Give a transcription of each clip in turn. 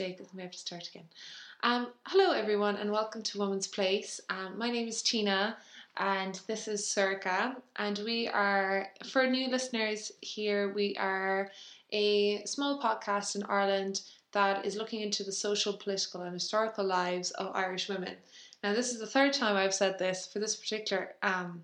mistake. We have to start again. Um, hello, everyone, and welcome to Woman's Place. Um, my name is Tina, and this is Sorcha. And we are, for new listeners here, we are a small podcast in Ireland that is looking into the social, political, and historical lives of Irish women. Now, this is the third time I've said this for this particular um,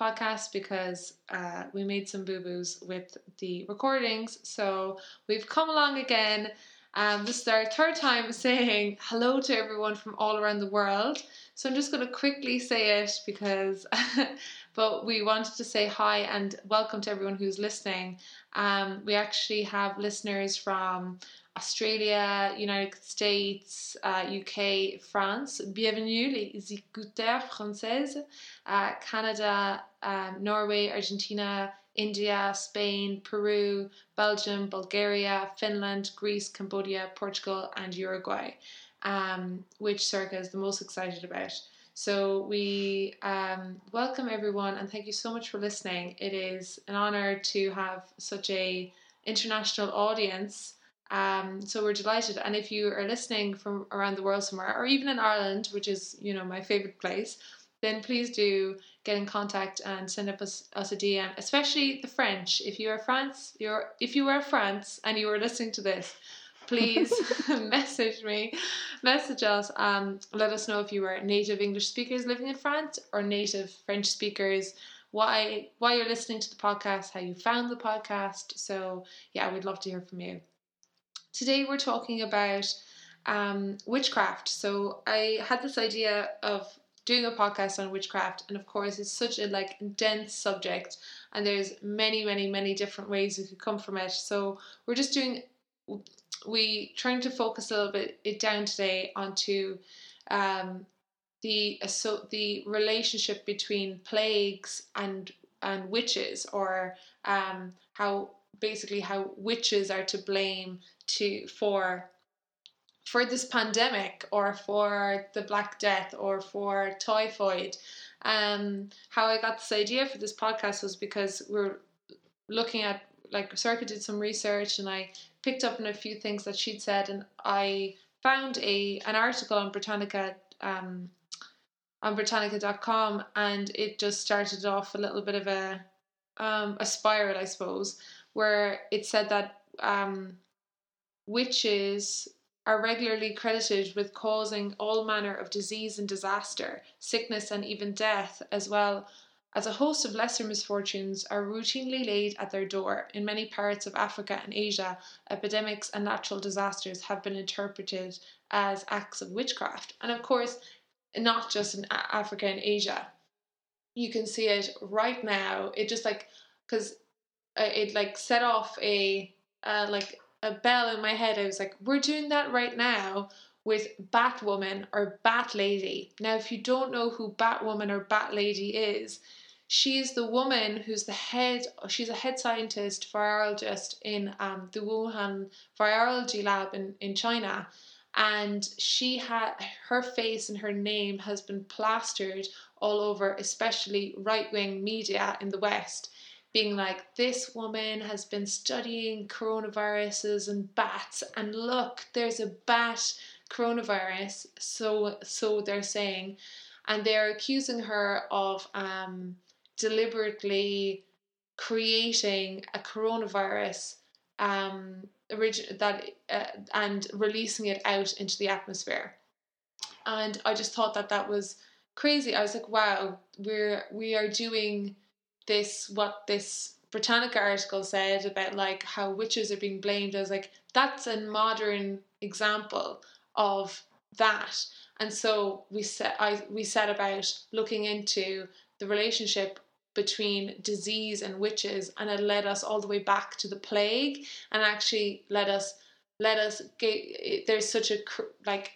podcast because uh, we made some boo boos with the recordings. So we've come along again. Um, this is our third time saying hello to everyone from all around the world. So I'm just going to quickly say it because, but we wanted to say hi and welcome to everyone who's listening. Um, we actually have listeners from Australia, United States, uh, UK, France. Bienvenue les écouteurs françaises. Uh, Canada, um, Norway, Argentina, India, Spain, Peru, Belgium, Bulgaria, Finland, Greece, Cambodia, Portugal, and Uruguay, um, which Sorcha is the most excited about. So we um, welcome everyone and thank you so much for listening. It is an honor to have such a international audience um, so we're delighted. And if you are listening from around the world somewhere, or even in Ireland, which is you know my favorite place, then please do get in contact and send up us, us a DM. Especially the French. If you are France, you're if you are France and you are listening to this, please message me, message us. Um, let us know if you are native English speakers living in France or native French speakers. Why why you're listening to the podcast, how you found the podcast. So yeah, we'd love to hear from you. Today we're talking about um, witchcraft. So I had this idea of doing a podcast on witchcraft, and of course it's such a like dense subject, and there's many, many, many different ways we could come from it. So we're just doing we trying to focus a little bit it down today onto um, the so the relationship between plagues and and witches, or um, how basically how witches are to blame to for for this pandemic or for the Black Death or for typhoid. Um, how I got this idea for this podcast was because we're looking at like Sorcha did some research and I picked up on a few things that she'd said and I found a an article on Britannica um, on Britannica.com and it just started off a little bit of a um, a spiral, I suppose, where it said that um, witches are regularly credited with causing all manner of disease and disaster, sickness, and even death, as well as a host of lesser misfortunes are routinely laid at their door. In many parts of Africa and Asia, epidemics and natural disasters have been interpreted as acts of witchcraft. And of course, not just in Africa and Asia. You can see it right now. It just like, because uh, it like set off a uh, like a bell in my head. I was like, we're doing that right now with Batwoman or Bat Lady. Now, if you don't know who Batwoman or Bat Lady is, she's the woman who's the head. She's a head scientist virologist in um, the Wuhan virology lab in in China. And she had her face and her name has been plastered all over, especially right wing media in the West being like, this woman has been studying coronaviruses and bats, and look, there's a bat coronavirus. So, so they're saying, and they're accusing her of um, deliberately creating a coronavirus um, origin- that uh, and releasing it out into the atmosphere. And I just thought that that was crazy. I was like, wow, we're we are doing this what this Britannica article said about like how witches are being blamed. I was like, that's a modern example of that. And so we set I we set about looking into the relationship between disease and witches, and it led us all the way back to the plague, and actually let us let us get. There's such a like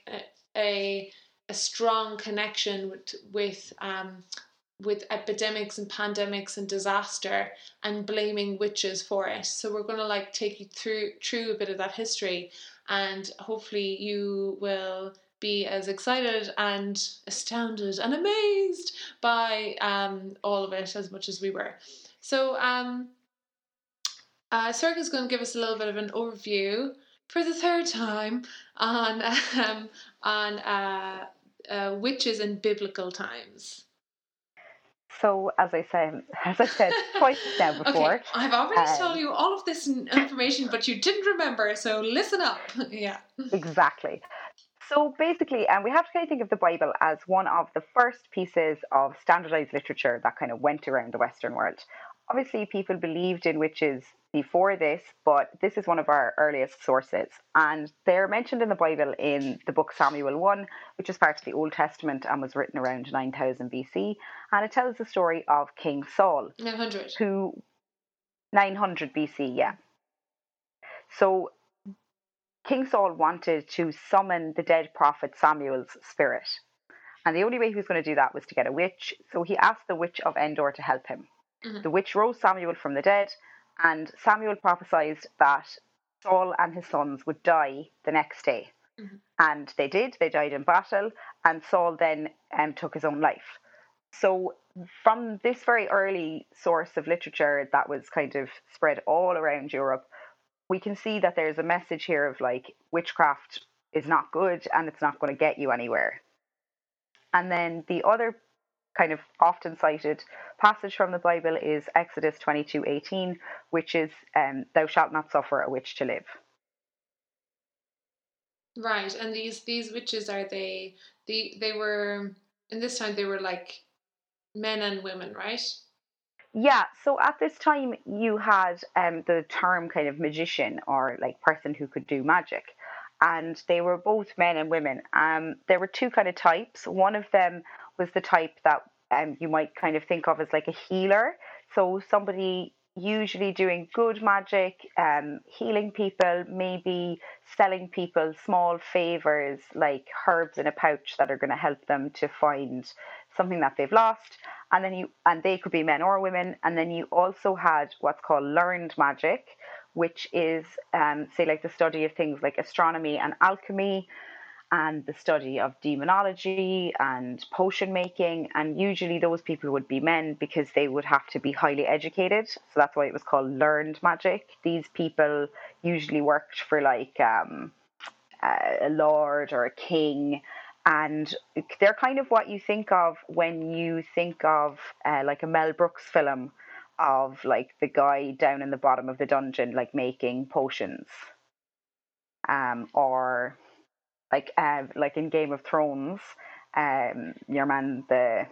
a a strong connection with with um, with epidemics and pandemics and disaster and blaming witches for it. So we're going to like take you through through a bit of that history and hopefully you will be as excited and astounded and amazed by um, all of it as much as we were. So um, uh, Sorcha is going to give us a little bit of an overview for the third time on um, on uh, uh, witches in biblical times. So, as I said, as I said twice now before, Okay, I've already um, told you all of this information, but you didn't remember, so listen up. yeah. exactly. So basically, um, we have to kind of think of the Bible as one of the first pieces of standardized literature that kind of went around the Western world. Obviously, people believed in witches before this, but this is one of our earliest sources. And they're mentioned in the Bible in the book Samuel 1, which is part of the Old Testament and was written around 9000 BC. And it tells the story of King Saul, 900. who 900 BC, yeah. So King Saul wanted to summon the dead prophet Samuel's spirit. And the only way he was going to do that was to get a witch. So he asked the witch of Endor to help him. Mhm. The witch rose Samuel from the dead, and Samuel prophesied that Saul and his sons would die the next day. Mhm. And they did, they died in battle, and Saul then um, took his own life. So, from this very early source of literature that was kind of spread all around Europe, we can see that there's a message here of like witchcraft is not good and it's not going to get you anywhere. And then the other kind of often cited passage from the Bible is Exodus 22:18, which is um, "Thou shalt not suffer a witch to live." Right, and these these witches are they? The they were in this time they were like men and women, right? Yeah, so at this time you had um, the term kind of magician or like person who could do magic, and they were both men and women. Um, there were two kind of types. One of them was the type that um, you might kind of think of as like a healer. So somebody usually doing good magic, um, healing people, maybe selling people small favors like herbs in a pouch that are going to help them to find something that they've lost and then you and they could be men or women. And then you also had what's called learned magic which is um, say like the study of things like astronomy and alchemy and the study of demonology and potion making. And usually those people would be men because they would have to be highly educated. So that's why it was called learned magic. These people usually worked for like um, a lord or a king and they're kind of what you think of when you think of uh, like a Mel Brooks film of like the guy down in the bottom of the dungeon like making potions um or like uh, like in Game of Thrones um your man the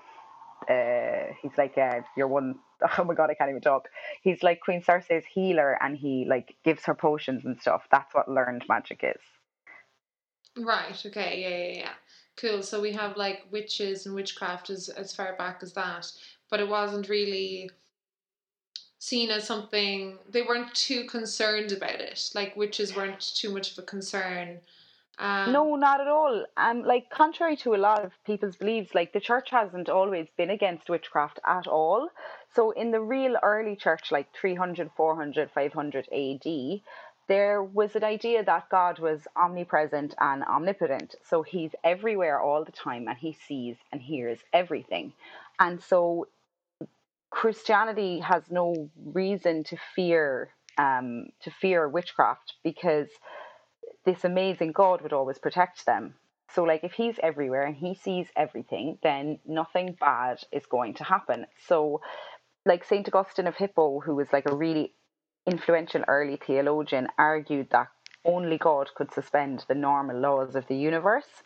uh he's like uh your one oh my god I can't even talk he's like Queen Cersei's healer and he like gives her potions and stuff that's what learned magic is Right. Okay. Yeah. Yeah. Yeah. Cool. So we have like witches and witchcraft as as far back as that, but it wasn't really seen as something. They weren't too concerned about it. Like witches weren't too much of a concern. Um, No, not at all. And like contrary to a lot of people's beliefs, like the church hasn't always been against witchcraft at all. So in the real early church, like 300, 400, 500 AD, there was an idea that God was omnipresent and omnipotent. So he's everywhere all the time and he sees and hears everything. And so Christianity has no reason to fear um, to fear witchcraft because this amazing God would always protect them. So, like, if he's everywhere and he sees everything, then nothing bad is going to happen. So, like, St. Augustine of Hippo, who was like a really influential early theologian, argued that only God could suspend the normal laws of the universe.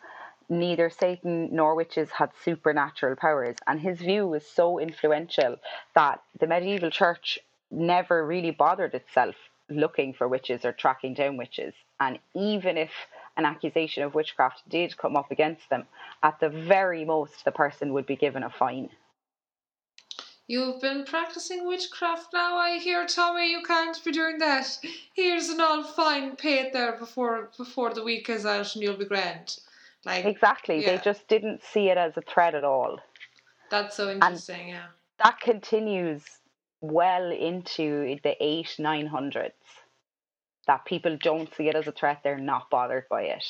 Neither Satan nor witches had supernatural powers. And his view was so influential that the medieval church never really bothered itself looking for witches or tracking down witches. And even if an accusation of witchcraft did come up against them, at the very most, the person would be given a fine. You've been practicing witchcraft now, I hear, Tommy. You can't be doing that. Here's an all fine, pay there before before the week is out, and you'll be grand. Like Exactly. Yeah. They just didn't see it as a threat at all. that's so interesting. yeah. That continues well into the eight, nine hundreds. That people don't see it as a threat, they're not bothered by it.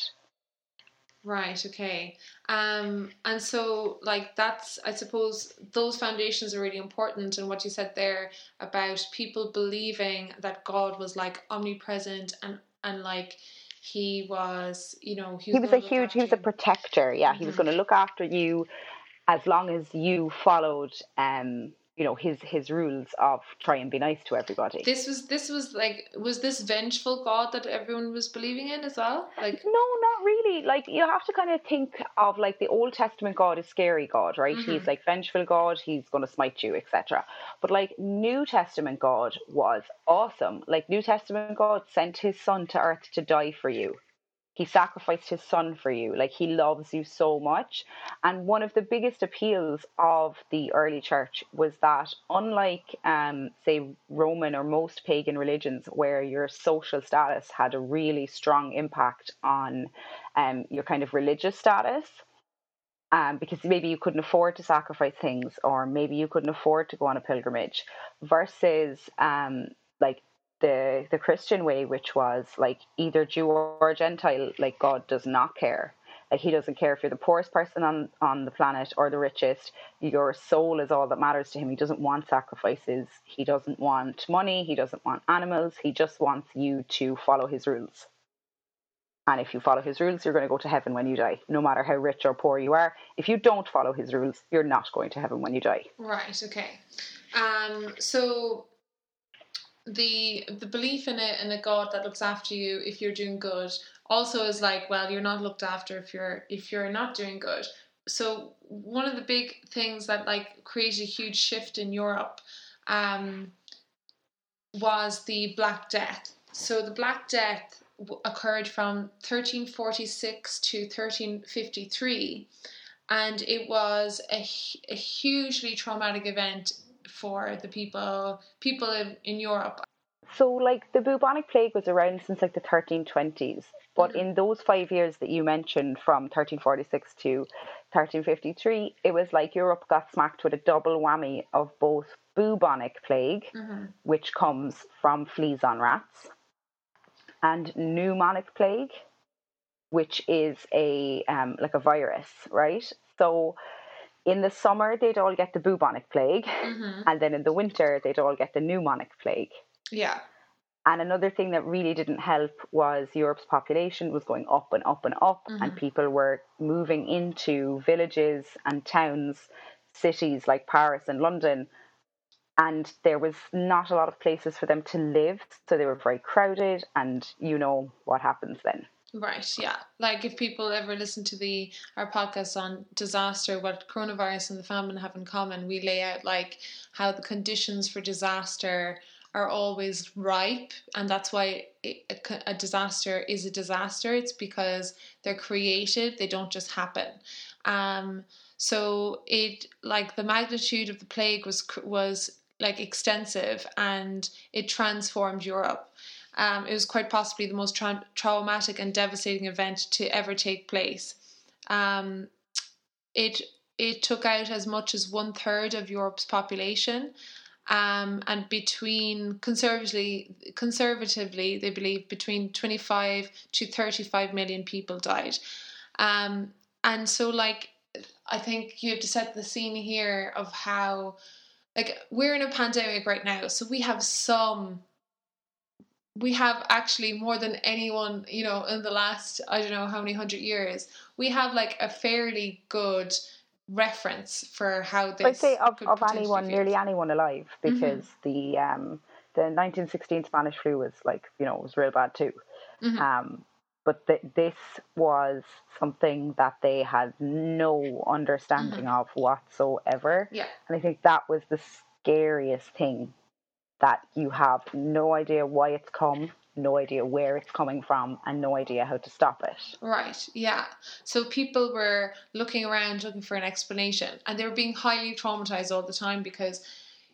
Right, okay. Um, and so like that's I suppose those foundations are really important and what you said there about people believing that God was like omnipresent and and like he was, you know, he was, a huge, he was a protector. Yeah, mm-hmm. he was mm-hmm. going to look after you as long as you followed um you know his his rules of try and be nice to everybody. This was this was like was this vengeful god that everyone was believing in as well? Like no not really. Like you have to kind of think of like the old testament god is scary god right? Mm-hmm. he's like vengeful god he's going to smite you etc but like new testament god was awesome. Like new testament god sent his son to earth to die for you he sacrificed his son for you. Like he loves you so much. And one of the biggest appeals of the early church was that, unlike, um, say, Roman or most pagan religions, where your social status had a really strong impact on um, your kind of religious status. Um, because maybe you couldn't afford to sacrifice things, or maybe you couldn't afford to go on a pilgrimage, versus um, like the the Christian way, which was like either Jew or Gentile, like God does not care. Like he doesn't care if you're the poorest person on, on the planet or the richest. Your soul is all that matters to him. He doesn't want sacrifices. He doesn't want money. He doesn't want animals. He just wants you to follow his rules. And if you follow his rules, you're going to go to heaven when you die, no matter how rich or poor you are. If you don't follow his rules, you're not going to heaven when you die. Right. Okay. Um. So the the belief in it in a God that looks after you if you're doing good also is like well you're not looked after if you're if you're not doing good so one of the big things that like created a huge shift in Europe um, was the Black Death. So the Black Death occurred from 1346 to 1353 and it was a, a hugely traumatic event for the people people in, in Europe. So, like the bubonic plague was around since like the 1320s, but mm-hmm. in those five years that you mentioned, from 1346 to 1353, it was like Europe got smacked with a double whammy of both bubonic plague, mm-hmm. which comes from fleas on rats, and pneumonic plague, which is a um, like a virus, right? So in the summer they'd all get the bubonic plague, mm-hmm. and then in the winter they'd all get the pneumonic plague. Yeah. And another thing that really didn't help was Europe's population was going up and up and up, mm-hmm. and people were moving into villages and towns, cities like Paris and London, and there was not a lot of places for them to live, so they were very crowded, and you know what happens then. Right, yeah. Like if people ever listen to the our podcast on disaster, what coronavirus and the famine have in common, we lay out like how the conditions for disaster are always ripe, and that's why a, a disaster is a disaster. It's because they're created; they don't just happen. Um, so it like the magnitude of the plague was was like extensive, and it transformed Europe. Um, it was quite possibly the most tra- traumatic and devastating event to ever take place. Um, it it took out as much as one third of Europe's population, um, and between conservatively conservatively they believe between 25 to 35 million people died. Um, and so like I think you have to set the scene here of how like we're in a pandemic right now, so we have some we have actually more than anyone, you know, in the last I don't know how many hundred years, we have like a fairly good reference for how this. I'd say of, of anyone, nearly anyone alive, mm-hmm. because mm-hmm. the um, the 1916 Spanish flu was like you know it was real bad too. Mm-hmm. Um, but th- this was something that they had no understanding mm-hmm. of whatsoever. Yeah, and I think that was the scariest thing that you have no idea why it's come, no idea where it's coming from, and no idea how to stop it. Right, yeah. So people were looking around looking for an explanation, and they were being highly traumatized all the time because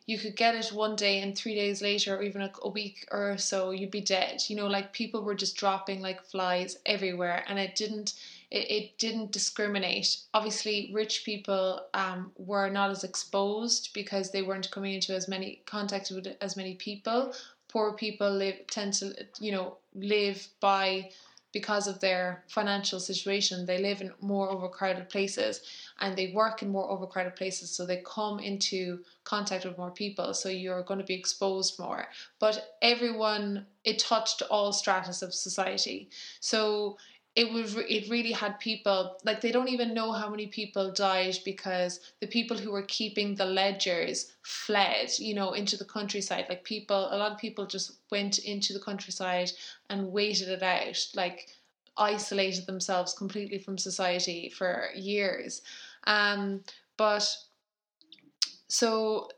you could get it one day and three days later, or even a, a week or so, you'd be dead. You know, like people were just dropping like flies everywhere, and it didn't it, it didn't discriminate. Obviously, rich people um, were not as exposed because they weren't coming into as many contact with as many people. Poor people live tend to you know live by because of their financial situation, they live in more overcrowded places and they work in more overcrowded places. So they come into contact with more people. So you're going to be exposed more. But everyone, it touched all stratus of society. So it was it really had people like they don't even know how many people died because the people who were keeping the ledgers fled you know into the countryside. Like people a lot of people just went into the countryside and waited it out like isolated themselves completely from society for years. Um but so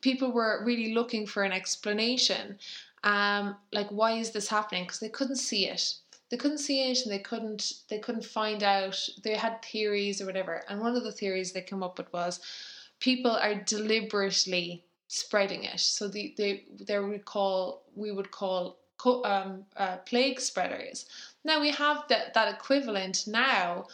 people were really looking for an explanation. Um like why is this happening? Because they couldn't see it they couldn't see it and they couldn't they couldn't find out. They had theories or whatever. And one of the theories they came up with was people are deliberately spreading it. So the, they they would call we would call um, uh, plague spreaders. Now we have that that equivalent now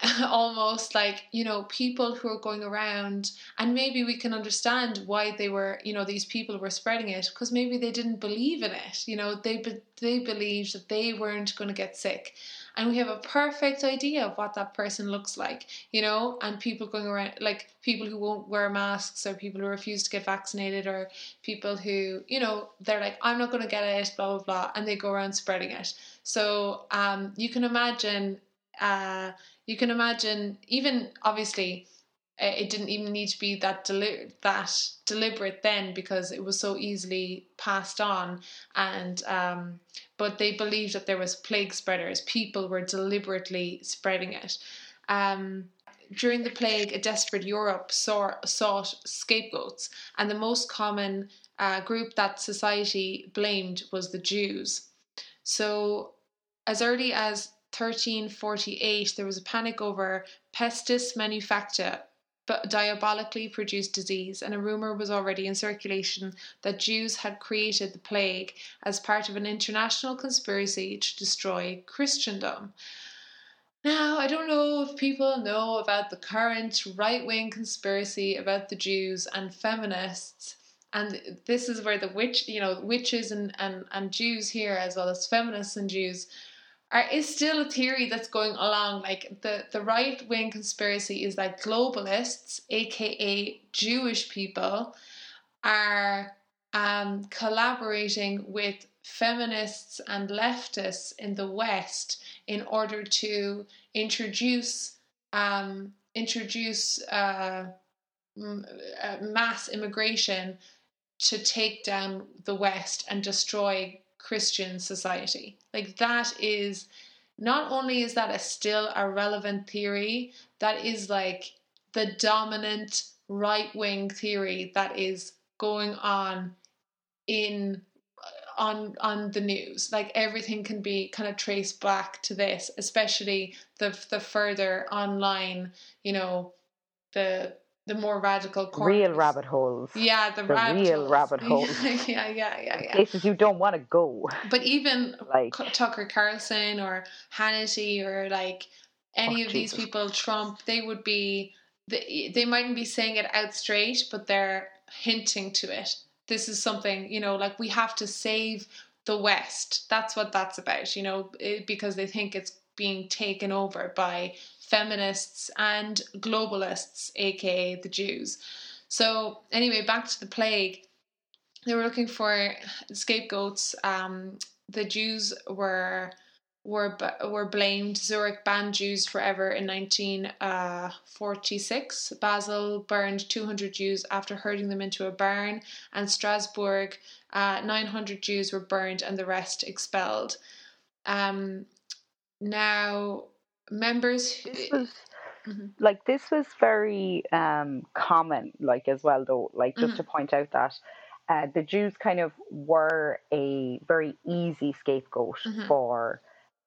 almost like you know people who are going around and maybe we can understand why they were you know these people were spreading it because maybe they didn't believe in it you know they they believed that they weren't going to get sick. And we have a perfect idea of what that person looks like you know and people going around like people who won't wear masks or people who refuse to get vaccinated or people who you know they're like i'm not going to get it blah blah blah and they go around spreading it. So um you can imagine uh you can imagine even obviously eh, it didn't even need to be that deli- that deliberate then because it was so easily passed on and um, but they believed that there was plague spreaders. People were deliberately spreading it. Um, during the plague a desperate europe saw, sought scapegoats and the most common uh, group that society blamed was the jews. So as early as 1348, there was a panic over pestis manufacta, but diabolically produced disease, and a rumour was already in circulation that Jews had created the plague as part of an international conspiracy to destroy Christendom. Now, I don't know if people know about the current right wing conspiracy about the Jews and feminists. And this is where the witch, you know, witches and, and, and Jews here, as well as feminists and Jews, are, is still a theory that's going along. Like the, the right wing conspiracy is that globalists, aka Jewish people, are um, collaborating with feminists and leftists in the West in order to introduce um, introduce uh, uh mass immigration to take down the West and destroy Christian society. Like that is not only is that a still a relevant theory, that is like the dominant right wing theory that is going on in uh, on on the news like everything can be kind of traced back to this especially the the further online you know the the more radical corners. real rabbit holes. Yeah, the, the rabbit real holes. rabbit holes. yeah, yeah, yeah, yeah. Places you don't want to go. But even like Tucker Carlson or Hannity or like any oh, of Jesus. these people, Trump, they would be they, they mightn't be saying it out straight, but they're hinting to it. This is something, you know, like we have to save the West. That's what that's about, you know, because they think it's being taken over by feminists and globalists, aka the Jews. So, anyway, back to the plague. They were looking for scapegoats. Um, the Jews were were were blamed. Zurich banned Jews forever in 1946. Uh, Basel burned 200 Jews after herding them into a barn, and Strasbourg, uh, 900 Jews were burned and the rest expelled. Um, now, members this was mm-hmm. like this was very um, common like as well though like just mm-hmm. to point out that uh, the Jews kind of were a very easy scapegoat mm-hmm. for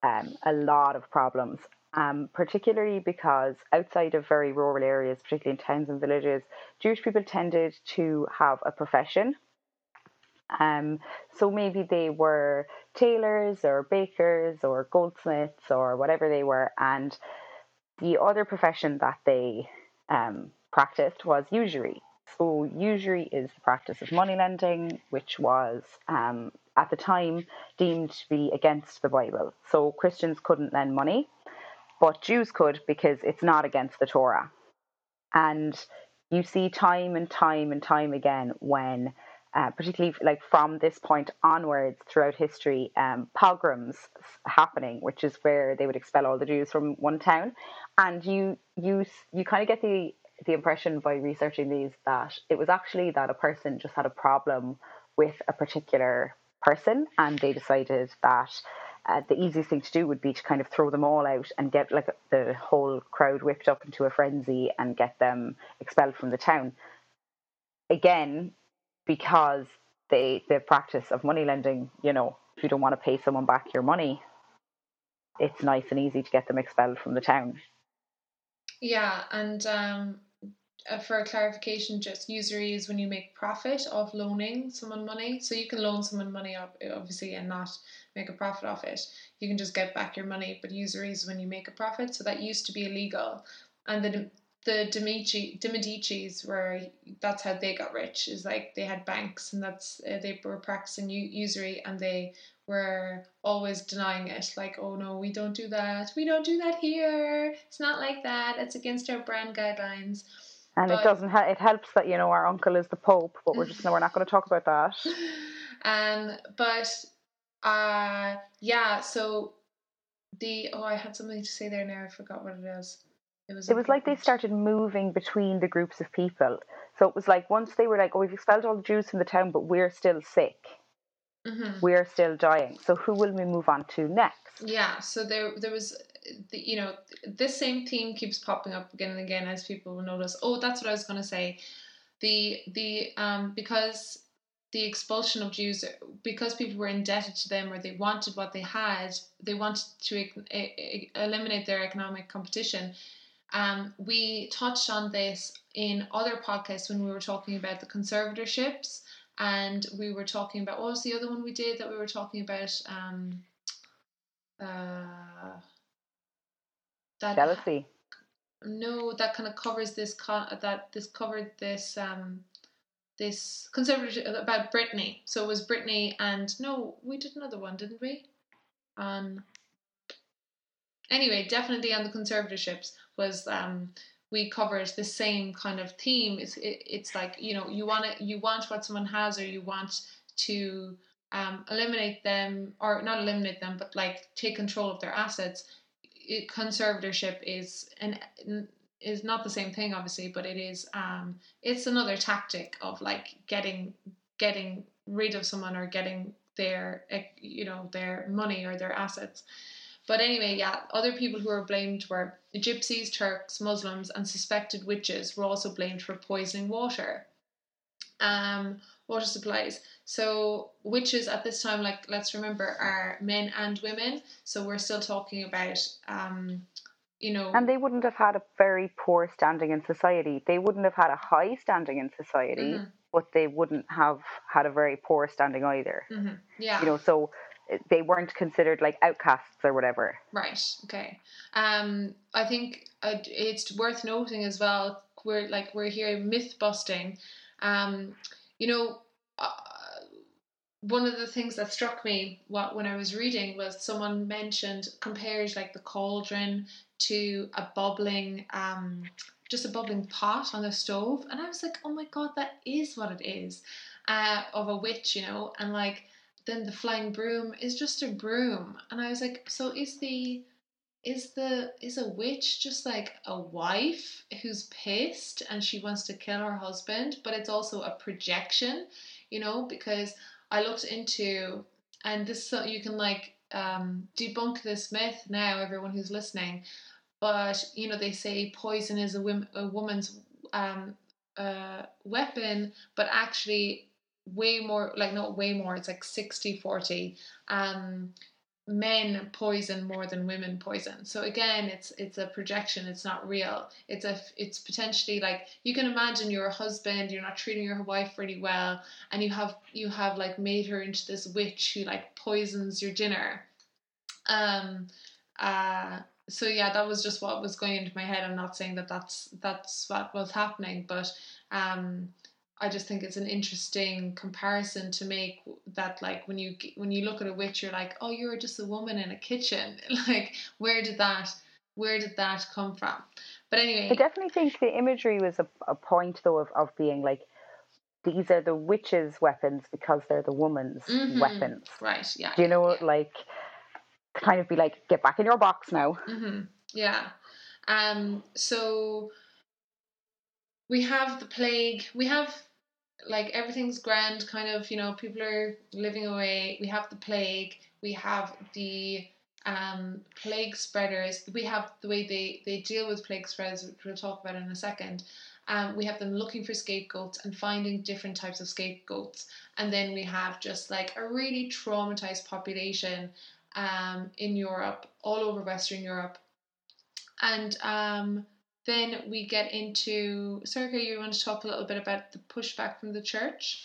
um, a lot of problems, um, particularly because outside of very rural areas, particularly in towns and villages, Jewish people tended to have a profession. Um, so maybe they were tailors or bakers or goldsmiths or whatever they were, and the other profession that they um, practiced was usury. So, usury is the practice of money lending, which was um, at the time deemed to be against the Bible. So, Christians couldn't lend money, but Jews could because it's not against the Torah. And you see time and time and time again when uh, particularly like from this point onwards throughout history, um, pogroms happening, which is where they would expel all the Jews from one town, and you you you kind of get the the impression by researching these that it was actually that a person just had a problem with a particular person, and they decided that. Uh, the easiest thing to do would be to kind of throw them all out and get like the whole crowd whipped up into a frenzy and get them expelled from the town. Again, because they the practice of money lending, you know, if you don't want to pay someone back your money, it's nice and easy to get them expelled from the town. Yeah, and um, uh, for a clarification, just usury is when you make profit of loaning someone money. So you can loan someone money, obviously, and not make a profit off it. You can just get back your money, but usury is when you make a profit. So that used to be illegal, and the the Medici, de Medicis were that's how they got rich is like they had banks and that's uh, they were practicing usury and they were always denying it like oh no we don't do that. We don't do that here. It's not like that. It's against our brand guidelines. And but, it doesn't ha- it helps that you know our uncle is the pope but we're just no we're not going to talk about that. Um but uh yeah so the oh I had something to say there now I forgot what it is it was, it was like they started moving between the groups of people. So it was like once they were like, oh, we've expelled all the Jews from the town, but we're still sick. Mm-hmm. We're still dying. So who will we move on to next? Yeah. So there, there was, the, you know, this same theme keeps popping up again and again as people will notice. Oh, that's what I was going to say. The the um because the expulsion of Jews because people were indebted to them or they wanted what they had, they wanted to eliminate their economic competition um, we touched on this in other podcasts when we were talking about the conservatorships, and we were talking about what was the other one we did that we were talking about? Um, uh, that jealousy. No, that kind of covers this. that this covered this. Um, this conservatorship about Brittany. So it was Brittany and no, we did another one, didn't we? Um. Anyway, definitely on the conservatorships was um, we covered the same kind of theme. It's it, it's like you know you want it, you want what someone has, or you want to um, eliminate them, or not eliminate them, but like take control of their assets. It, conservatorship is an is not the same thing, obviously, but it is um, it's another tactic of like getting getting rid of someone or getting their you know their money or their assets. But anyway, yeah, other people who were blamed were gypsies, Turks, Muslims, and suspected witches were also blamed for poisoning water. Um, water supplies. So witches at this time, like let's remember, are men and women. So we're still talking about, um, you know, and they wouldn't have had a very poor standing in society. They wouldn't have had a high standing in society, mm-hmm. but they wouldn't have had a very poor standing either. Mm-hmm. Yeah, you know, so they weren't considered like outcasts or whatever. Right. Okay. Um, I think uh, it's worth noting as well. We're like we're here myth busting. Um, you know, uh, one of the things that struck me what when I was reading was someone mentioned compared like the cauldron to a bubbling um just a bubbling pot on the stove and I was like oh my god that is what it is uh, of a witch you know and like then the flying broom is just a broom. And i was like so is the is the is a witch just like a wife who's pissed and she wants to kill her husband but it's also a projection you know because i looked into and this so you can like um, debunk this myth now everyone who's listening but you know they say poison is a, wim- a woman's um, uh, weapon but actually way more like not way more it's like 60 40 um men poison more than women poison. So again it's it's a projection it's not real. It's a it's potentially like you can imagine you're a husband you're not treating your wife really well and you have you have like made her into this witch who like poisons your dinner. Um uh so yeah that was just what was going into my head. I'm not saying that that's that's what was happening but um, I just think it's an interesting comparison to make that like when you when you look at a witch you're like oh you're just a woman in a kitchen like where did that where did that come from but anyway I definitely think the imagery was a, a point though of, of being like these are the witches weapons because they're the woman's Mhm. weapons right yeah do you know yeah. like kind of be like get back in your box now hmm Yeah. Um. So we have the plague. We have like everything's grand. Kind of, you know, people are living away. We have the plague. We have the um plague spreaders. We have the way they they deal with plague spreaders, which we'll talk about in a second. Um, we have them looking for scapegoats and finding different types of scapegoats, and then we have just like a really traumatized population um, in Europe, all over Western Europe. And um, then we get into, Sorcha, you want to talk a little bit about the pushback from the church?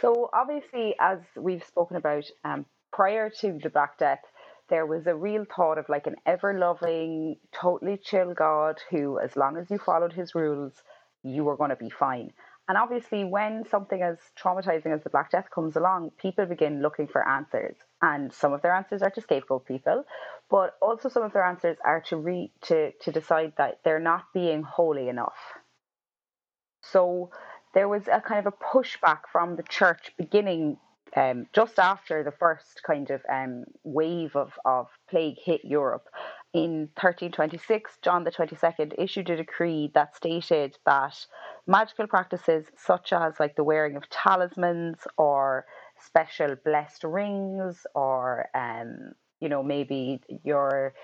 So obviously, as we've spoken about, um, prior to the Black Death, there was a real thought of like an ever-loving, totally chill God who, as long as you followed his rules, you were going to be fine. And obviously, when something as traumatizing as the Black Death comes along, people begin looking for answers, and some of their answers are to scapegoat people, but also some of their answers are to re to to decide that they're not being holy enough. So there was a kind of a pushback from the church beginning um, just after the first kind of um, wave of, of plague hit Europe. In 1326, John the 22nd issued a decree that stated that magical practices such as like the wearing of talismans or special blessed rings or um, you know maybe your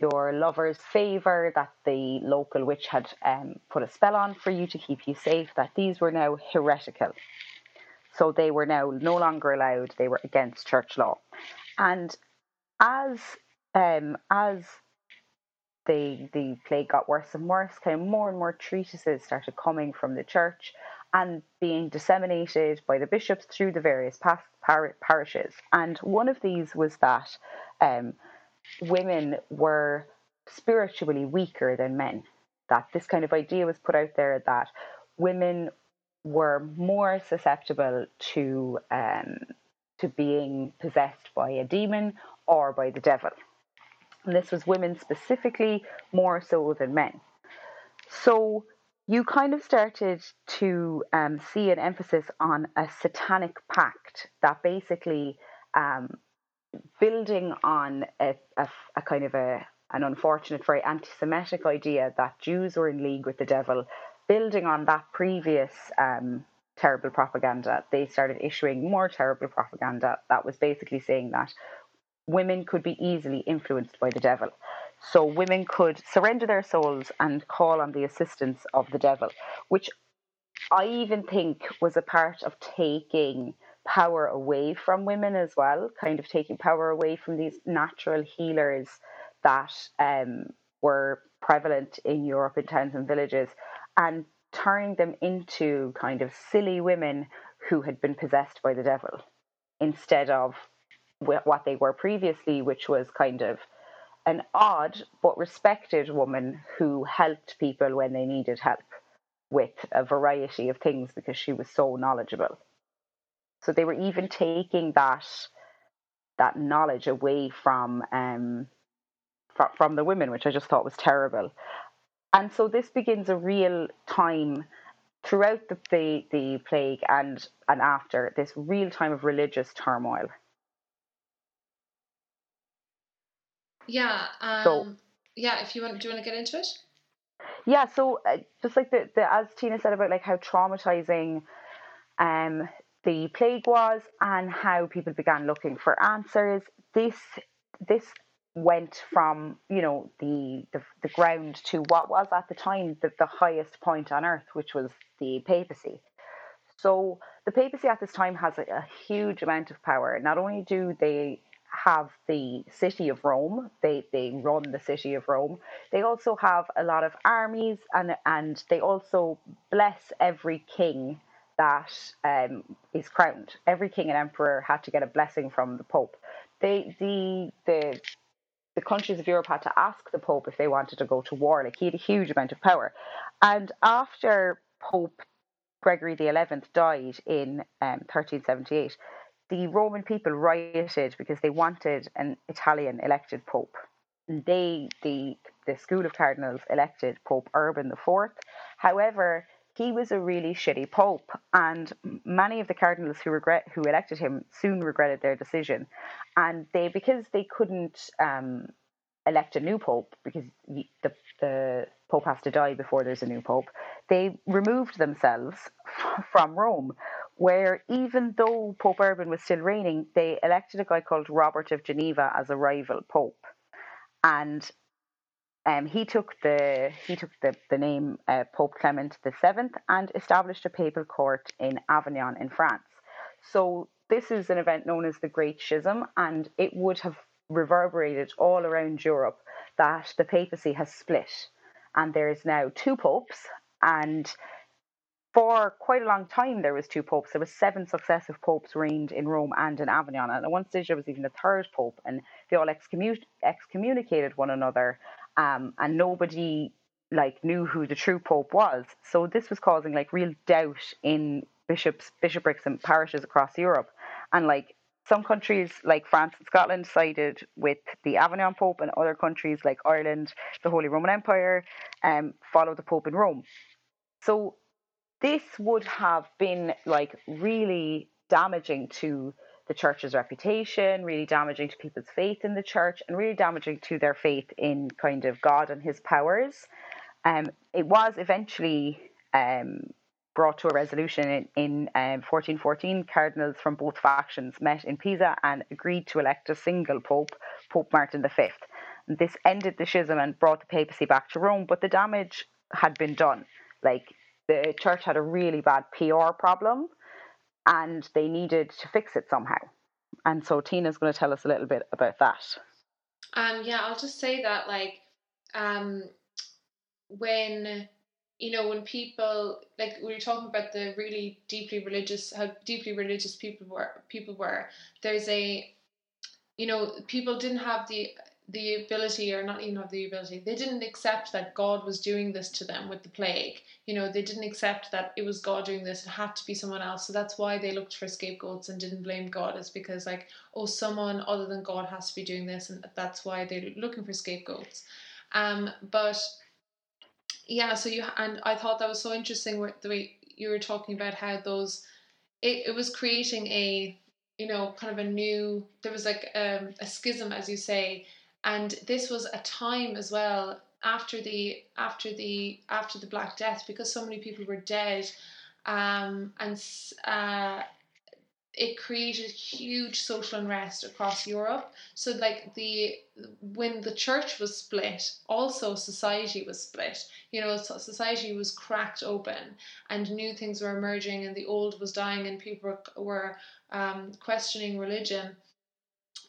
your lover's favor that the local witch had um, put a spell on for you to keep you safe that these were now heretical. So they were now no longer allowed. They were against church law. And as um, as the the plague got worse and worse kind of more and more treatises started coming from the church and being disseminated by the bishops through the various par- par- parishes and one of these was that um, women were spiritually weaker than men. That this kind of idea was put out there that women were more susceptible to um, to being possessed by a demon or by the devil. And this was women specifically more so than men. So you kind of started to um, see an emphasis on a satanic pact that basically um, building on a, a, a kind of a an unfortunate, very anti-Semitic idea that Jews were in league with the devil, building on that previous um, terrible propaganda, they started issuing more terrible propaganda that was basically saying that women could be easily influenced by the devil. So women could surrender their souls and call on the assistance of the devil, which I even think was a part of taking power away from women as well, kind of taking power away from these natural healers that um, were prevalent in Europe in towns and villages and turning them into kind of silly women who had been possessed by the devil instead of what they were previously, which was kind of an odd but respected woman who helped people when they needed help with a variety of things because she was so knowledgeable. So they were even taking that that knowledge away from um, fr- from the women, which I just thought was terrible. And so this begins a real time throughout the, the, the plague and and after this real time of religious turmoil. Yeah. Um, So- yeah. If you want, do you want to get into it? Yeah, so uh, just like the, the as Tina said about like how traumatizing um the plague was and how people began looking for answers. This this went from you know the the, the ground to what was at the time the, the highest point on earth, which was the papacy. So the papacy at this time has a, a huge amount of power. Not only do they have the city of Rome, they they run the city of Rome. They also have a lot of armies and and they also bless every king that um, is crowned. Every king and emperor had to get a blessing from the Pope. They the the the countries of Europe had to ask the Pope if they wanted to go to war. Like he had a huge amount of power. And after Pope Gregory XI died in um, 1378, the Roman people rioted because they wanted an Italian elected pope. They, the the school of cardinals, elected Pope Urban IV. However, he was a really shitty pope, and many of the cardinals who regret who elected him soon regretted their decision, and they because they couldn't um, elect a new pope because the the pope has to die before there's a new pope. They removed themselves from Rome, where even though Pope Urban was still reigning, they elected a guy called Robert of Geneva as a rival pope, and um, he took the he took the the name uh, Pope Clement VII and established a papal court in Avignon in France. So this is an event known as the Great Schism, and it would have reverberated all around Europe that the papacy has split, and there is now two popes. And for quite a long time, there was two popes. There was seven successive popes reigned in Rome and in Avignon, and at one stage there was even a third pope, and they all excommun- excommunicated one another um, and nobody like knew who the true pope was. So this was causing like real doubt in bishops, bishoprics, and parishes across Europe, and like some countries like France and Scotland sided with the Avignon Pope, and other countries like Ireland, the Holy Roman Empire, um, followed the Pope in Rome. So this would have been like really damaging to the church's reputation, really damaging to people's faith in the church, and really damaging to their faith in kind of God and his powers. Um, it was eventually um, brought to a resolution in, in um, 1414. Cardinals from both factions met in Pisa and agreed to elect a single pope, Pope Martin V. This ended the schism and brought the papacy back to Rome, but the damage had been done. Like the church had a really bad PR problem and they needed to fix it somehow. And so Tina's going to tell us a little bit about that. Um, yeah, I'll just say that like um, when you know when people like we were talking about the really deeply religious how deeply religious people were people were there's a you know people didn't have the the ability or not even have the ability they didn't accept that god was doing this to them with the plague. You know they didn't accept that it was god doing this it had to be someone else. So that's why they looked for scapegoats and didn't blame god is because like oh someone other than god has to be doing this and that's why they're looking for scapegoats. Um but yeah so you and i thought that was so interesting the way you were talking about how those it, it was creating a you know kind of a new there was like um, a schism as you say and this was a time as well after the after the after the Black Death because so many people were dead, um, and uh, it created huge social unrest across Europe. So like the when the church was split, also society was split. You know, society was cracked open, and new things were emerging, and the old was dying, and people were, were um, questioning religion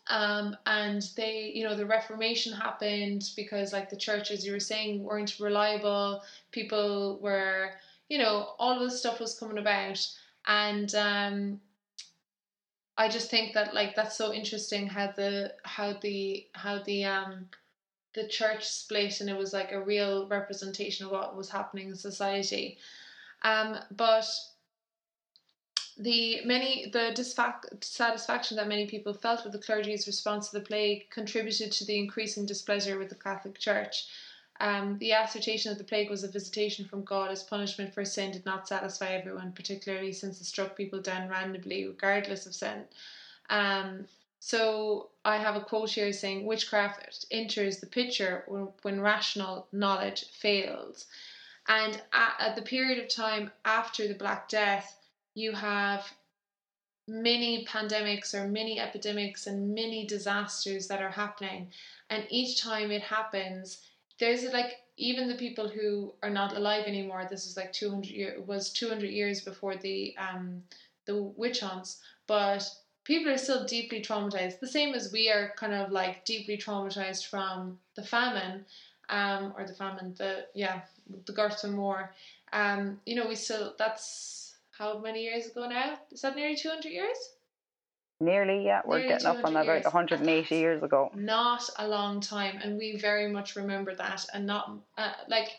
um, and they you know the reformation happened because like the churches you were saying weren't reliable. People were you know all of this stuff was coming about. And um, i just think that like that's so interesting how the how the how the um the church split and it was like a real representation of what was happening in society. Um but the many the dissatisfaction that many people felt with the clergy's response to the plague contributed to the increasing displeasure with the Catholic Church. Um, the assertion that the plague was a visitation from God as punishment for sin did not satisfy everyone, particularly since it struck people down randomly, regardless of sin. Um, so I have a quote here saying, "Witchcraft enters the picture when, rational knowledge fails." And at, at the period of time after the Black Death, you have many pandemics or many epidemics and many disasters that are happening. And each time it happens there's like even the people who are not alive anymore this is like 200 years was 200 years before the um the witch hunts but people are still deeply traumatized. The same as we are kind of like deeply traumatized from the famine um or the famine the yeah the Gorta Mór. Um you know we still that's how many years ago now? Is that nearly 200 years? Nearly, yeah. We're nearly getting up on about 180 years ago. Not a long time, and we very much remember that. And not uh, like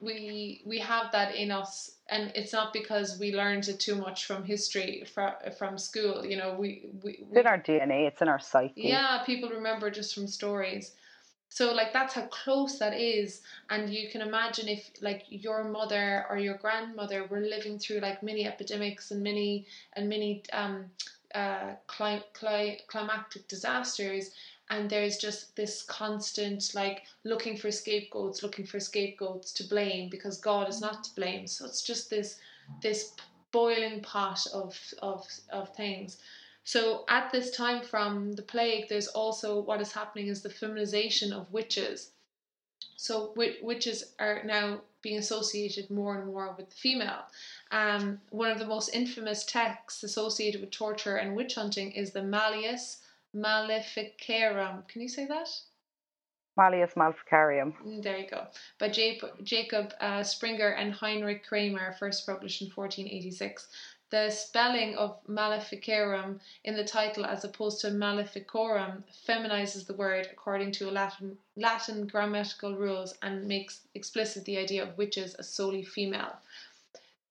we we have that in us and it's not because we learned it too much from history from from school you know we, we, It's we in our DNA, it's in our psyche. yeah people remember just from stories so like that's how close that is and you can imagine if like your mother or your grandmother were living through like many epidemics and many and many um uh cli- cli- climactic disasters and there's just this constant like looking for scapegoats looking for scapegoats to blame because god is not to blame. So it's just this this boiling pot of of of things so at this time from the plague there's also what is happening is the feminization of witches so wi- witches are now being associated more and more with the female um, one of the most infamous texts associated with torture and witch hunting is the malleus maleficarum can you say that Malleus Maleficarium. Mm, There you go. By Jacob, Jacob uh, Sprenger and Heinrich Kramer, first published in 1486. The spelling of maleficarum in the title as opposed to maleficorum feminizes the word according to Latin, Latin grammatical rules and makes explicit the idea of witches as solely female.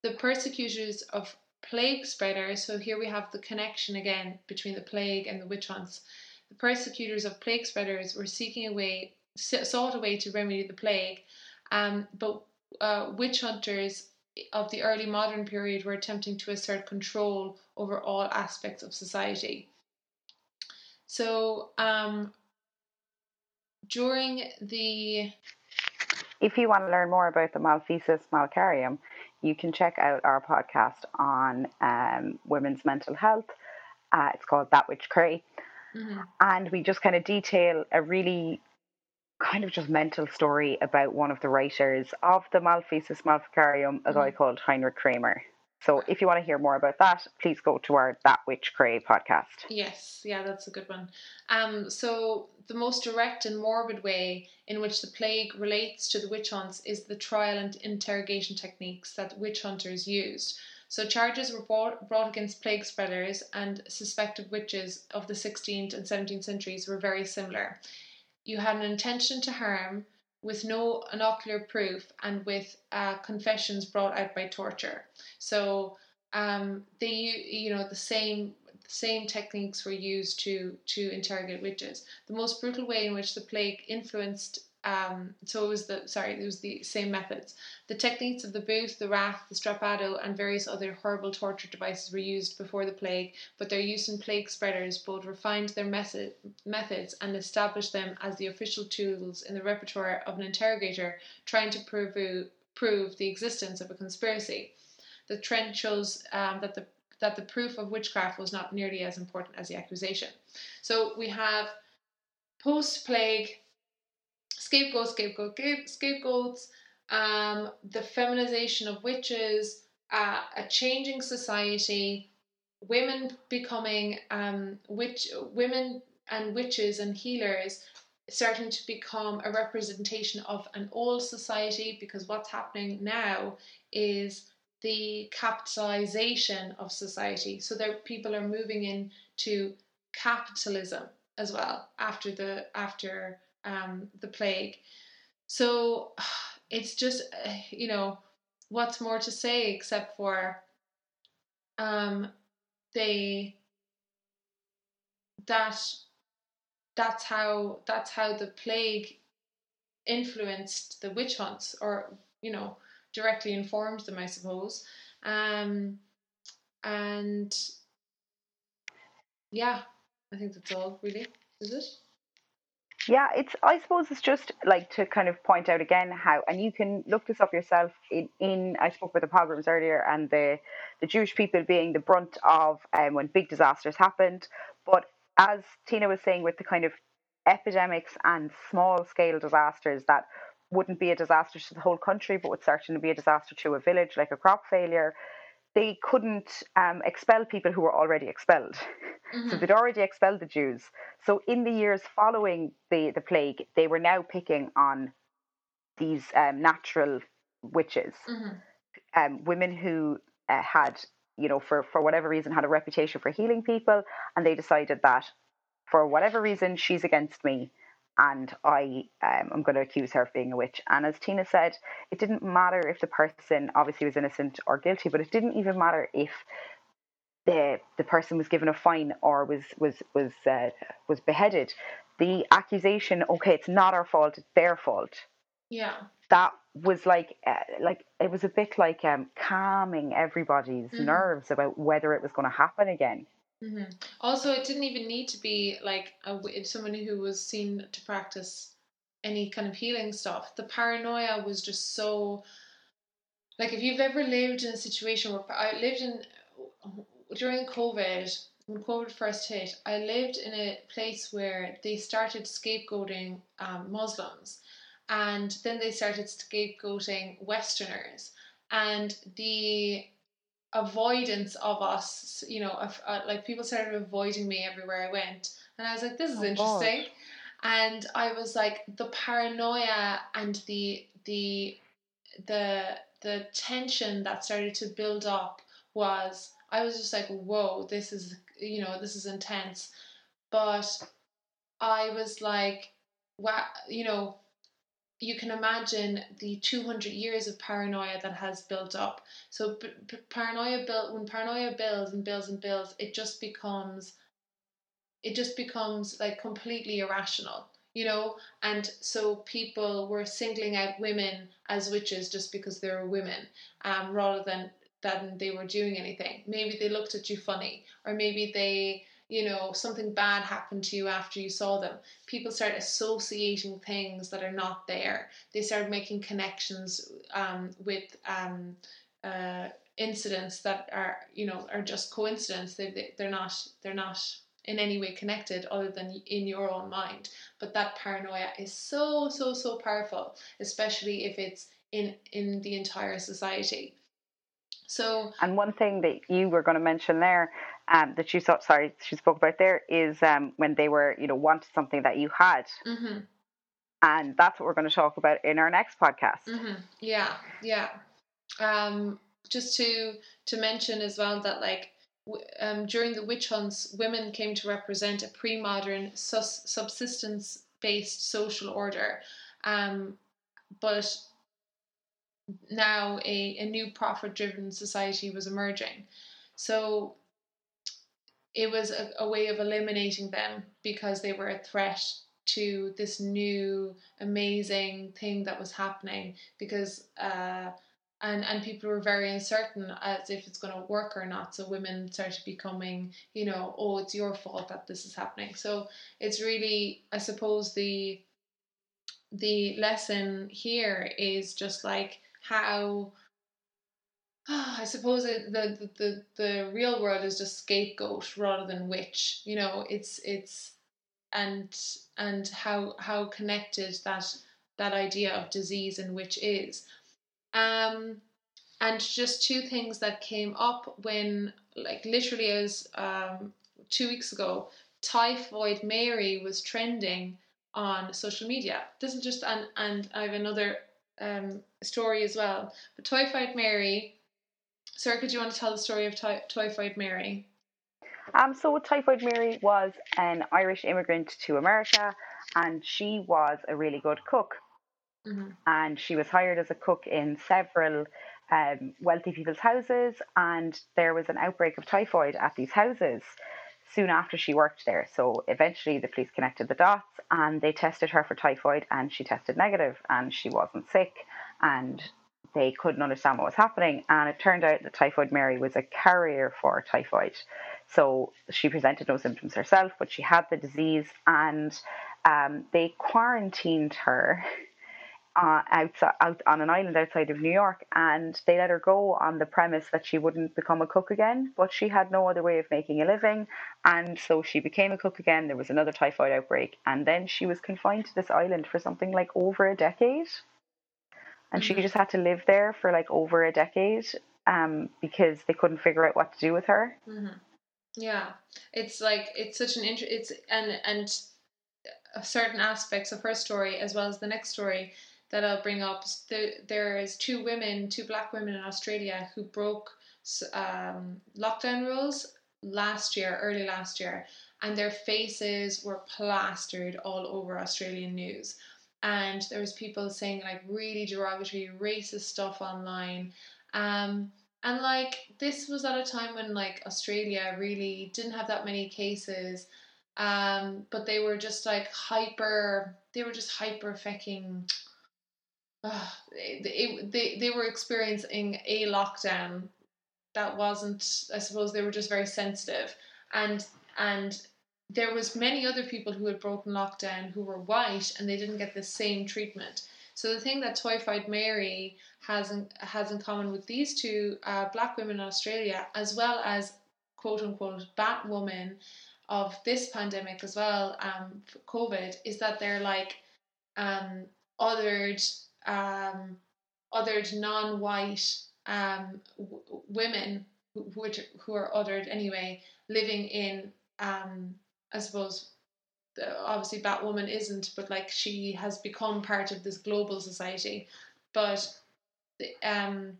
The persecutors of plague spreaders, so here we have the connection again between the plague and the witch hunts. The persecutors of plague spreaders were seeking a way, sought a way to remedy the plague, um, but uh, witch hunters of the early modern period were attempting to assert control over all aspects of society. So, um, during the If you want to learn more about the Malphisis Malcarium, you can check out our podcast on um, women's mental health. Uh, it's called That Witch Cray. Mhm. And we just kind of detail a really kind of just mental story about one of the writers of the Malphisis Malficarium, a guy called Heinrich Kramer. So if you want to hear more about that, please go to our That Witch Cray podcast. Yes, yeah, that's a good one. Um, so the most direct and morbid way in which the plague relates to the witch hunts is the trial and interrogation techniques that witch hunters used. So charges were brought, brought against plague spreaders and suspected witches of the 16th and 17th centuries were very similar. You had an intention to harm with no ocular proof and with uh, confessions brought out by torture. So um, they you know the same same techniques were used to to interrogate witches. The most brutal way in which the plague influenced um, so it was the sorry it was the same methods. The techniques of the booth, the rath, the strappado, and various other horrible torture devices were used before the plague, but their use in plague spreaders both refined their method, methods and established them as the official tools in the repertoire of an interrogator trying to prove prove the existence of a conspiracy. The trend shows um, that the that the proof of witchcraft was not nearly as important as the accusation. So we have post plague scapegoats, scapegoat, scapegoats, um, the feminization of witches, uh, a changing society, women becoming um, witch, women and witches and healers starting to become a representation of an old society because what's happening now is the capitalization of society. So there people are moving into capitalism as well after the after um, the plague. So it's just you know what's more to say except for um, they that that's how that's how the plague influenced the witch hunts or you know directly informed them i suppose um and yeah i think that's all really is it Yeah, it's. I suppose it's just like to kind of point out again how, and you can look this up yourself. In, in I spoke about the pogroms earlier, and the the Jewish people being the brunt of um, when big disasters happened. But as Tina was saying, with the kind of epidemics and small scale disasters that wouldn't be a disaster to the whole country, but would certainly be a disaster to a village, like a crop failure. They couldn't um, expel people who were already expelled. So they'd already expelled the Jews. So in the years following the, the plague, they were now picking on these um, natural witches, Mhm. um, women who uh, had, you know, for, for whatever reason, had a reputation for healing people, and they decided that for whatever reason she's against me, and I um, I'm going to accuse her of being a witch. And as Tina said, it didn't matter if the person obviously was innocent or guilty, but it didn't even matter if the the person was given a fine or was was was uh, was beheaded. The accusation, okay, it's not our fault; it's their fault. Yeah. That was like uh, like it was a bit like um, calming everybody's Mhm. nerves about whether it was going to happen again. Hmm Also, it didn't even need to be like a, someone who was seen to practice any kind of healing stuff. The paranoia was just so. Like, if you've ever lived in a situation where I lived in during COVID, when COVID first hit, I lived in a place where they started scapegoating um, Muslims, and then they started scapegoating Westerners, and the avoidance of us, you know, of, uh, like people started avoiding me everywhere I went, and I was like, this is Oh, God. interesting, and I was like, the paranoia and the the the the tension that started to build up was I was just like, whoa, this is you know, this is intense. But I was like, wow, you know, you can imagine the 200 years of paranoia that has built up. So p- p- paranoia built when paranoia builds and builds and builds, it just becomes it just becomes like completely irrational, you know? And so people were singling out women as witches just because they were women, um, rather than than they were doing anything. Maybe they looked at you funny, or maybe they, you know, something bad happened to you after you saw them. People start associating things that are not there. They start making connections um, with um, uh, incidents that are, you know, are just coincidence. They, they they're not they're not in any way connected other than in your own mind. But that paranoia is so so so powerful, especially if it's in in the entire society. So And one thing that you were going to mention there, um, that you saw, sorry, she spoke about there, is um, when they were, you know, wanted something that you had, mhm, and that's what we're going to talk about in our next podcast. mhm, yeah, yeah. Um, just to to mention as well that like um, during the witch hunts, women came to represent a pre-modern sus- subsistence-based social order, um, but now a, a new profit-driven society was emerging. So it was a, a way of eliminating them because they were a threat to this new amazing thing that was happening because uh, and and people were very uncertain as if it's going to work or not. So women started becoming you know oh it's your fault that this is happening. So it's really i suppose the the lesson here is just like how I suppose the, the the the real world is just scapegoat rather than witch. You know, it's it's and and how how connected that that idea of disease and witch is. Um, and just two things that came up when, like, literally as um, two weeks ago, Typhoid Mary was trending on social media. This is just and and I have another um, story as well. But Typhoid Mary, Sorcha, do you want to tell the story of Ty- Typhoid Mary? Um, so Typhoid Mary was an Irish immigrant to America, and she was a really good cook. hmm And she was hired as a cook in several um, wealthy people's houses, and there was an outbreak of typhoid at these houses soon after she worked there. So eventually, the police connected the dots, and they tested her for typhoid, and she tested negative, and she wasn't sick, and they couldn't understand what was happening. And it turned out that Typhoid Mary was a carrier for typhoid. So she presented no symptoms herself, but she had the disease, and um, they quarantined her uh, outside, out on an island outside of New York, and they let her go on the premise that she wouldn't become a cook again. But she had no other way of making a living, and so she became a cook again. There was another typhoid outbreak, and then she was confined to this island for something like over a decade, and she Mhm. just had to live there for like over a decade um, because they couldn't figure out what to do with her. hmm Yeah, it's like it's such an inter- it's and and certain aspects of her story as well as the next story that I'll bring up. There, there's two women, two black women in Australia who broke um, lockdown rules last year, early last year, and their faces were plastered all over Australian news. And there was people saying like really derogatory, racist stuff online. Um, and like this was at a time when like Australia really didn't have that many cases. Um, but they were just like hyper they were just hyper fucking uh, they, they, they were experiencing a lockdown that wasn't i suppose they were just very sensitive and and there was many other people who had broken lockdown who were white and they didn't get the same treatment. So the thing that Typhoid Mary has in, has in common with these two uh, black women in Australia, as well as quote unquote Batwoman of this pandemic as well, um, COVID, is that they're like um, othered, um, othered non-white um, w- women who, who are othered anyway, living in, um, I suppose, obviously Batwoman isn't, but like she has become part of this global society. But um,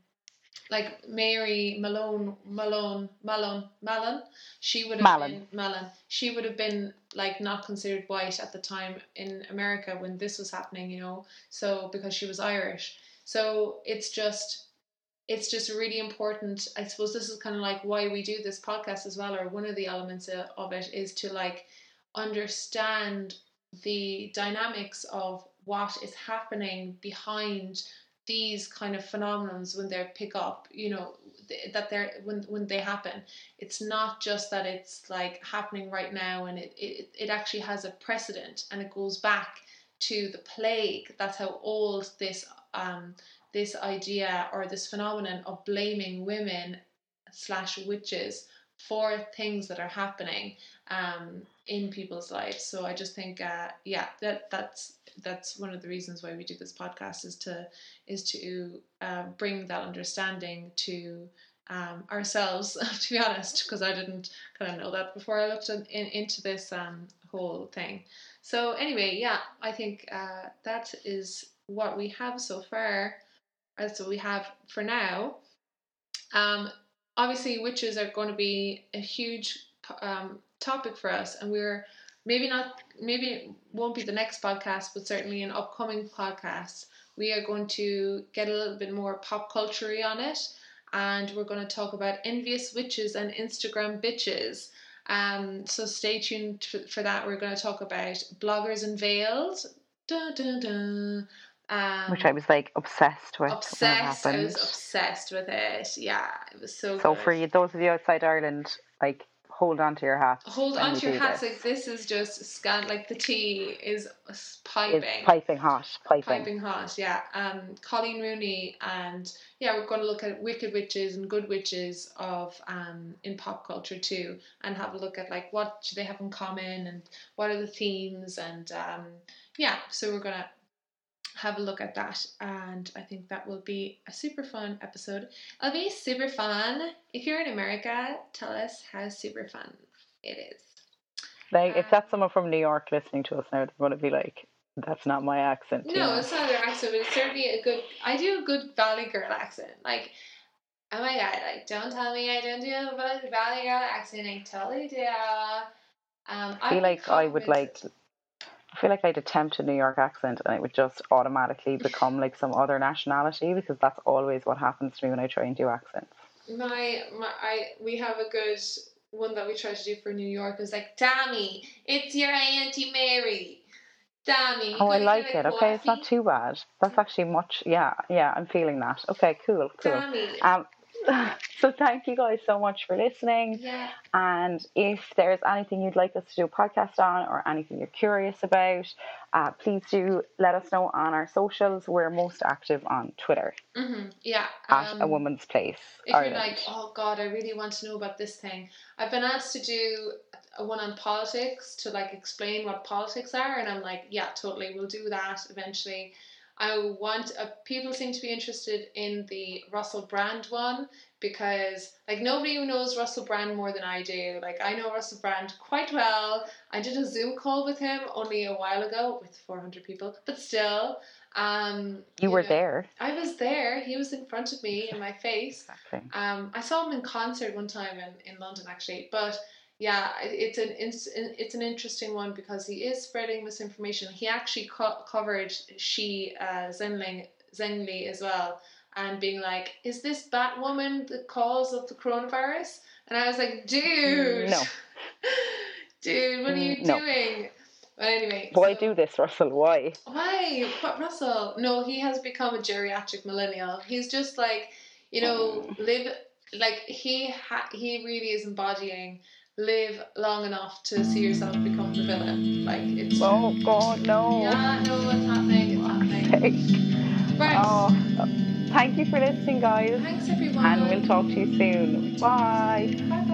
like Mary Malone, Malone, Malone, Malone, she would have Malone. been Malone. She would have been like not considered white at the time in America when this was happening, you know. So because she was Irish, so it's just it's just really important. I suppose this is kind of like why we do this podcast as well, or one of the elements of it is to like understand the dynamics of what is happening behind these kind of phenomenons when they pick up you know that they're when when they happen it's not just that it's like happening right now and it it, it actually has a precedent and it goes back to the plague that's how old this um this idea or this phenomenon of blaming women slash witches for things that are happening um, in people's lives. So I just think, uh, yeah, that that's that's one of the reasons why we do this podcast is to is to uh, bring that understanding to um, ourselves. To be honest, because I didn't kind of know that before I looked in, in, into this um, whole thing. So anyway, yeah, I think uh, that is what we have so far. What we have for now. Um, obviously, witches are going to be a huge um, topic for us, and we're maybe not, maybe it won't be the next podcast, but certainly in upcoming podcasts, we are going to get a little bit more pop culture on it, and we're going to talk about envious witches and Instagram bitches. Um, so stay tuned for that. We're going to talk about bloggers and veils. Dun, dun, dun. Um, Which I was like obsessed with. Obsessed. I was obsessed with it. Yeah, it was so. So good. for you, those of you outside Ireland, like hold on to your hats. Hold on to your hats. This. Like this is just scan. Like the tea is piping. It's piping hot. Piping. Piping hot. Yeah. Um, Coleen Rooney and yeah, we're going to look at wicked witches and good witches of um in pop culture too, and have a look at like what do they have in common and what are the themes and um yeah. So we're gonna have a look at that and I think that will be a super fun episode. It'll be super fun. If you're in America, tell us how super fun it is. Like um, if that's someone from New York listening to us now, they're going to be like, "That's not my accent." No, it's not their accent, but it's certainly a good. I do a good Valley Girl accent. Like, oh my god! Like, don't tell me I don't do a Valley Girl accent. I totally do. Um, I feel like I would like I feel like I'd attempt a New York accent and it would just automatically become like some other nationality because that's always what happens to me when I try and do accents. My, my I we have a good one that we try to do for New York is like Tommy, it's your Auntie Mary. Tommy. Oh, I like it. Okay, it's not too bad. That's actually much. Yeah, yeah, I'm feeling that. Okay, cool, cool. Tommy. Um, so thank you guys so much for listening. Yeah. And if there's anything you'd like us to do a podcast on or anything you're curious about, uh, please do let us know on our socials. We're most active on Twitter. Mm-hmm. Yeah. At um, a woman's place. If Ireland. you're like, oh God, I really want to know about this thing. I've been asked to do a one on politics to like explain what politics are, and I'm like, yeah, totally, we'll do that eventually. I want uh, people seem to be interested in the Russell Brand one because like nobody who knows Russell Brand more than I do. Like I know Russell Brand quite well. I did a Zoom call with him only a while ago with 400 people, but still. Um, you, you were know, there. I was there. He was in front of me in my face. Exactly. Um, I saw him in concert one time in, in London actually, but yeah, it's an it's it's an interesting one because he is spreading misinformation. He actually co- covered Shi uh, Zhengling Zhengli as well, and being like, "Is this Batwoman the cause of the coronavirus?" And I was like, "Dude, No. dude, what are you No. doing?" But anyway, Why so- do this, Russell? Why? why? But Russell, no, he has become a geriatric millennial. He's just like, you know, live like he ha- he really is embodying live long enough to see yourself become the villain. Like it's Oh God, no. yeah, no, it's happening. It's happening. Right. Oh, thank you for listening, guys, Thanks everyone. and we'll talk to you soon. Bye. Bye.